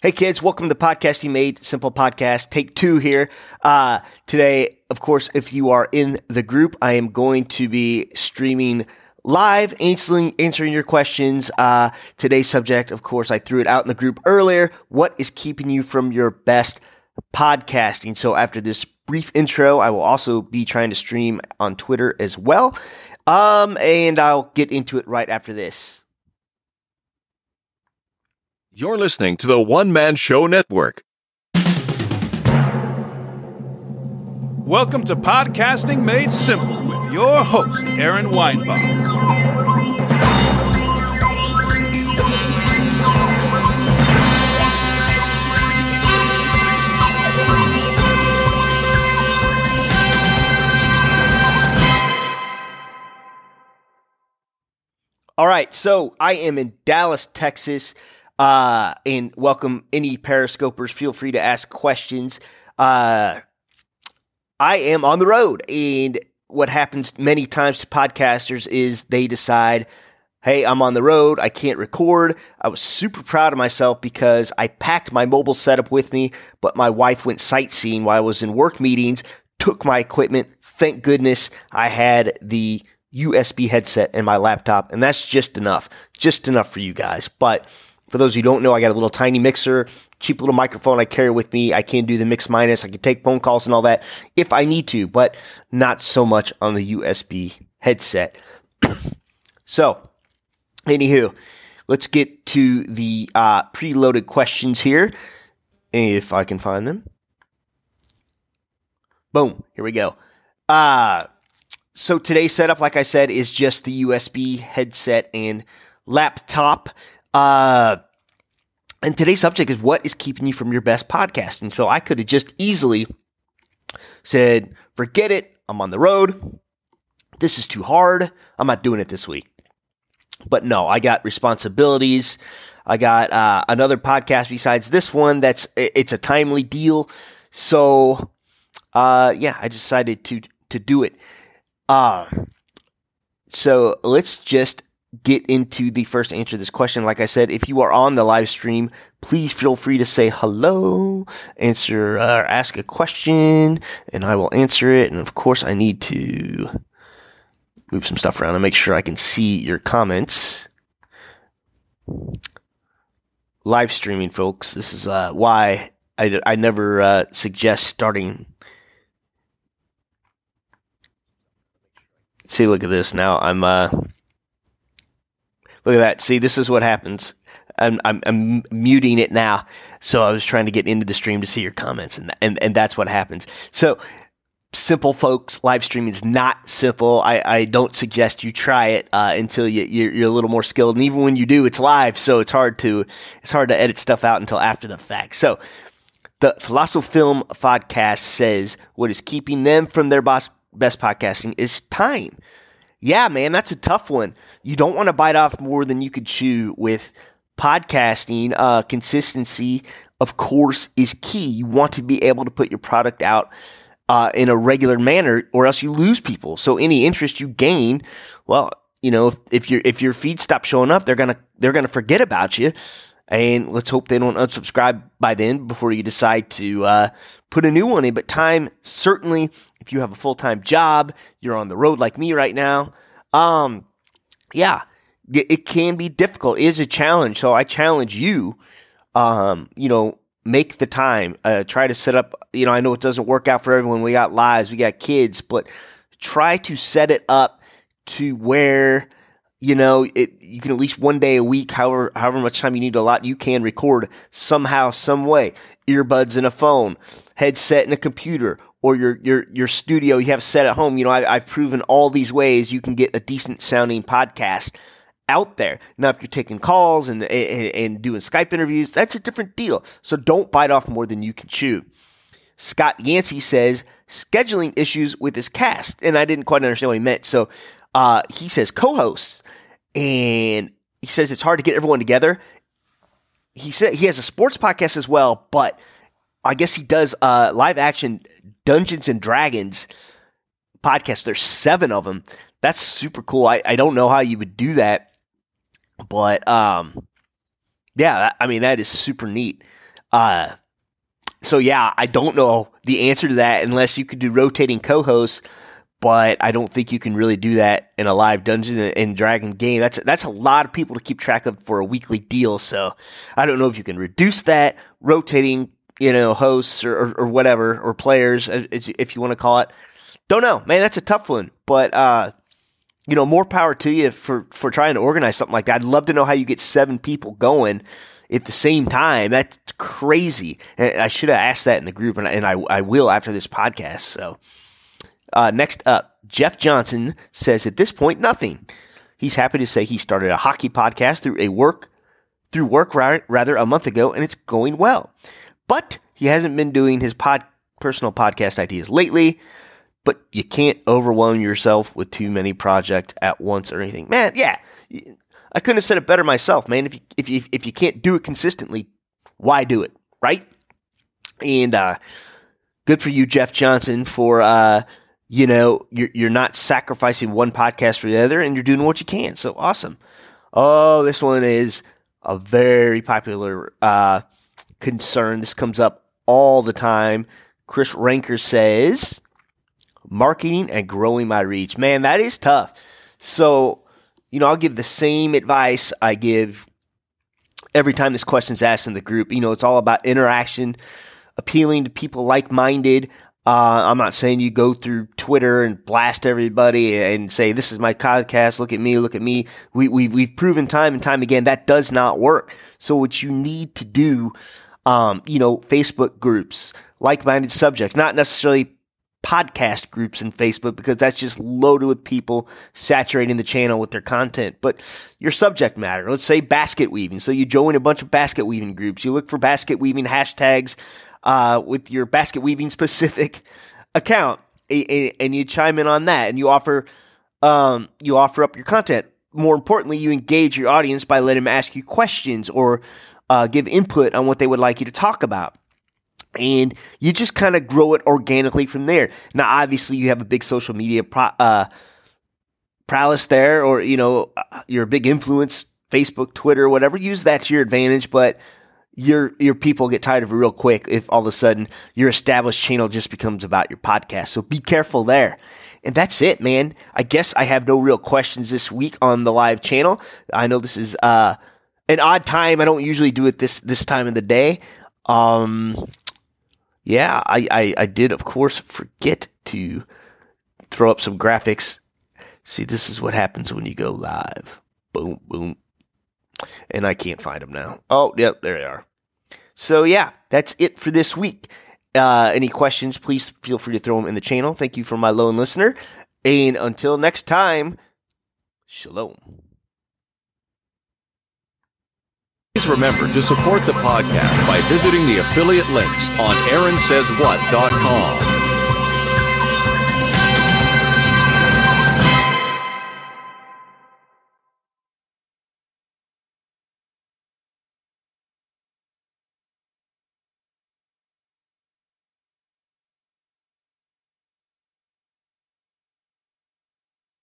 Hey kids, welcome to the podcast Podcasting Made Simple Podcast. Take two here. Uh, today, of course, if you are in the group, I am going to be streaming live, answering, answering your questions. Uh, today's subject, of course, I threw it out in the group earlier. What is keeping you from your best podcasting? So after this brief intro, I will also be trying to stream on Twitter as well. Um, and I'll get into it right after this. You're listening to the One Man Show Network. Welcome to Podcasting Made Simple with your host, Aaron Weinbaum. All right, so I am in Dallas, Texas. Uh, and welcome any periscopers. Feel free to ask questions. Uh, I am on the road, and what happens many times to podcasters is they decide, Hey, I'm on the road. I can't record. I was super proud of myself because I packed my mobile setup with me, but my wife went sightseeing while I was in work meetings, took my equipment. Thank goodness I had the USB headset and my laptop, and that's just enough, just enough for you guys. But for those who don't know, I got a little tiny mixer, cheap little microphone I carry with me. I can do the mix minus. I can take phone calls and all that if I need to, but not so much on the USB headset. so, anywho, let's get to the uh, preloaded questions here, if I can find them. Boom, here we go. Uh, so today's setup, like I said, is just the USB headset and laptop. Uh, and today's subject is what is keeping you from your best podcasting. So I could have just easily said, forget it. I'm on the road. This is too hard. I'm not doing it this week. But no, I got responsibilities. I got uh, another podcast besides this one. That's it's a timely deal. So, uh, yeah, I decided to to do it. Uh, so let's just get into the first answer to this question. Like I said, if you are on the live stream, please feel free to say hello, answer, uh, ask a question, and I will answer it. And of course, I need to move some stuff around and make sure I can see your comments. Live streaming, folks. This is uh, why I, I never uh, suggest starting. See, look at this. Now I'm uh, Look at that. See, this is what happens. I'm, I'm, I'm, muting it now. So I was trying to get into the stream to see your comments, and and and that's what happens. So simple, folks. Live streaming is not simple. I, I don't suggest you try it uh, until you, you're, you're a little more skilled. And even when you do, it's live, so it's hard to it's hard to edit stuff out until after the fact. So the Film podcast says what is keeping them from their boss, best podcasting is time. Yeah, man, that's a tough one. You don't want to bite off more than you could chew with podcasting. Uh, consistency, of course, is key. You want to be able to put your product out uh, in a regular manner, or else you lose people. So any interest you gain, well, you know, if, if your if your feed stops showing up, they're gonna they're gonna forget about you. And let's hope they don't unsubscribe by then before you decide to uh, put a new one in. But time certainly if you have a full time job, you're on the road like me right now. Um, yeah, it, can be difficult. It is a challenge. So I challenge you, um, you know, make the time, uh, try to set up, you know, I know it doesn't work out for everyone. We got lives, we got kids, but try to set it up to where, you know, it, you can at least one day a week, however, however much time you need a lot, you can record somehow, some way. Earbuds in a phone, headset in a computer, or your your your studio you have set at home. You know, I, have proven all these ways you can get a decent sounding podcast out there. Now, if you're taking calls and, and, and doing Skype interviews, that's a different deal. So don't bite off more than you can chew. Scott Yancey says scheduling issues with his cast, and I didn't quite understand what he meant. So uh, he says co-hosts, and he says it's hard to get everyone together. He said he has a sports podcast as well, but I guess he does uh, live action Dungeons and Dragons podcast. There's seven of them. That's super cool. I, I don't know how you would do that, but um, yeah, I mean that is super neat. Uh, so yeah, I don't know the answer to that unless you could do rotating co-hosts, but I don't think you can really do that in a live Dungeon and Dragon game. That's that's a lot of people to keep track of for a weekly deal. So I don't know if you can reduce that rotating, you know, hosts or, or, or whatever or players, uh, if you want to call it. Don't know, man. That's a tough one, but uh, you know, more power to you for for trying to organize something like that. I'd love to know how you get seven people going at the same time. That's crazy. And I should have asked that in the group, and I, and I, I will after this podcast. So, uh, next up, Jeff Johnson says at this point, nothing. He's happy to say he started a hockey podcast through a work through work rather a month ago, and it's going well. But he hasn't been doing his pod personal podcast ideas lately but you can't overwhelm yourself with too many projects at once or anything. Man, yeah, I couldn't have said it better myself, man. If you if you if you can't do it consistently, why do it, right? And uh, good for you, Jeff Johnson, for uh, you know you're you're not sacrificing one podcast for the other, and you're doing what you can. So awesome. Oh, this one is a very popular uh, concern. This comes up all the time. Chris Ranker says marketing and growing my reach. Man, that is tough. So, you know, I'll give the same advice I give every time this question is asked in the group. You know, it's all about interaction, appealing to people like minded. Uh, I'm not saying you go through Twitter and blast everybody and say, this is my podcast. Look at me. Look at me. We, we, we've proven time and time again that does not work. So what you need to do, um, you know, Facebook groups, like-minded subjects, not necessarily podcast groups in Facebook because that's just loaded with people saturating the channel with their content. But your subject matter, let's say basket weaving. So you join a bunch of basket weaving groups. You look for basket weaving hashtags uh, with your basket weaving specific account, and you chime in on that, and you offer um, you offer up your content. More importantly, you engage your audience by letting them ask you questions or uh, give input on what they would like you to talk about and you just kind of grow it organically from there. Now, obviously, you have a big social media pro- uh, prowess there, or you know, uh, you're a big influence, Facebook, Twitter, whatever. Use that to your advantage, but your your people get tired of it real quick if all of a sudden your established channel just becomes about your podcast. So be careful there. And that's it, man. I guess I have no real questions this week on the live channel. I know this is uh, an odd time. I don't usually do it this this time of the day. Um, yeah, I, I, I did, of course, forget to throw up some graphics. See, this is what happens when you go live. Boom, boom. And I can't find them now. Oh, yep, there they are. So, yeah, that's it for this week. Uh, any questions, please feel free to throw them in the channel. Thank you for my lone listener. And until next time, shalom. Please remember to support the podcast by visiting the affiliate links on AaronSaysWhat.com.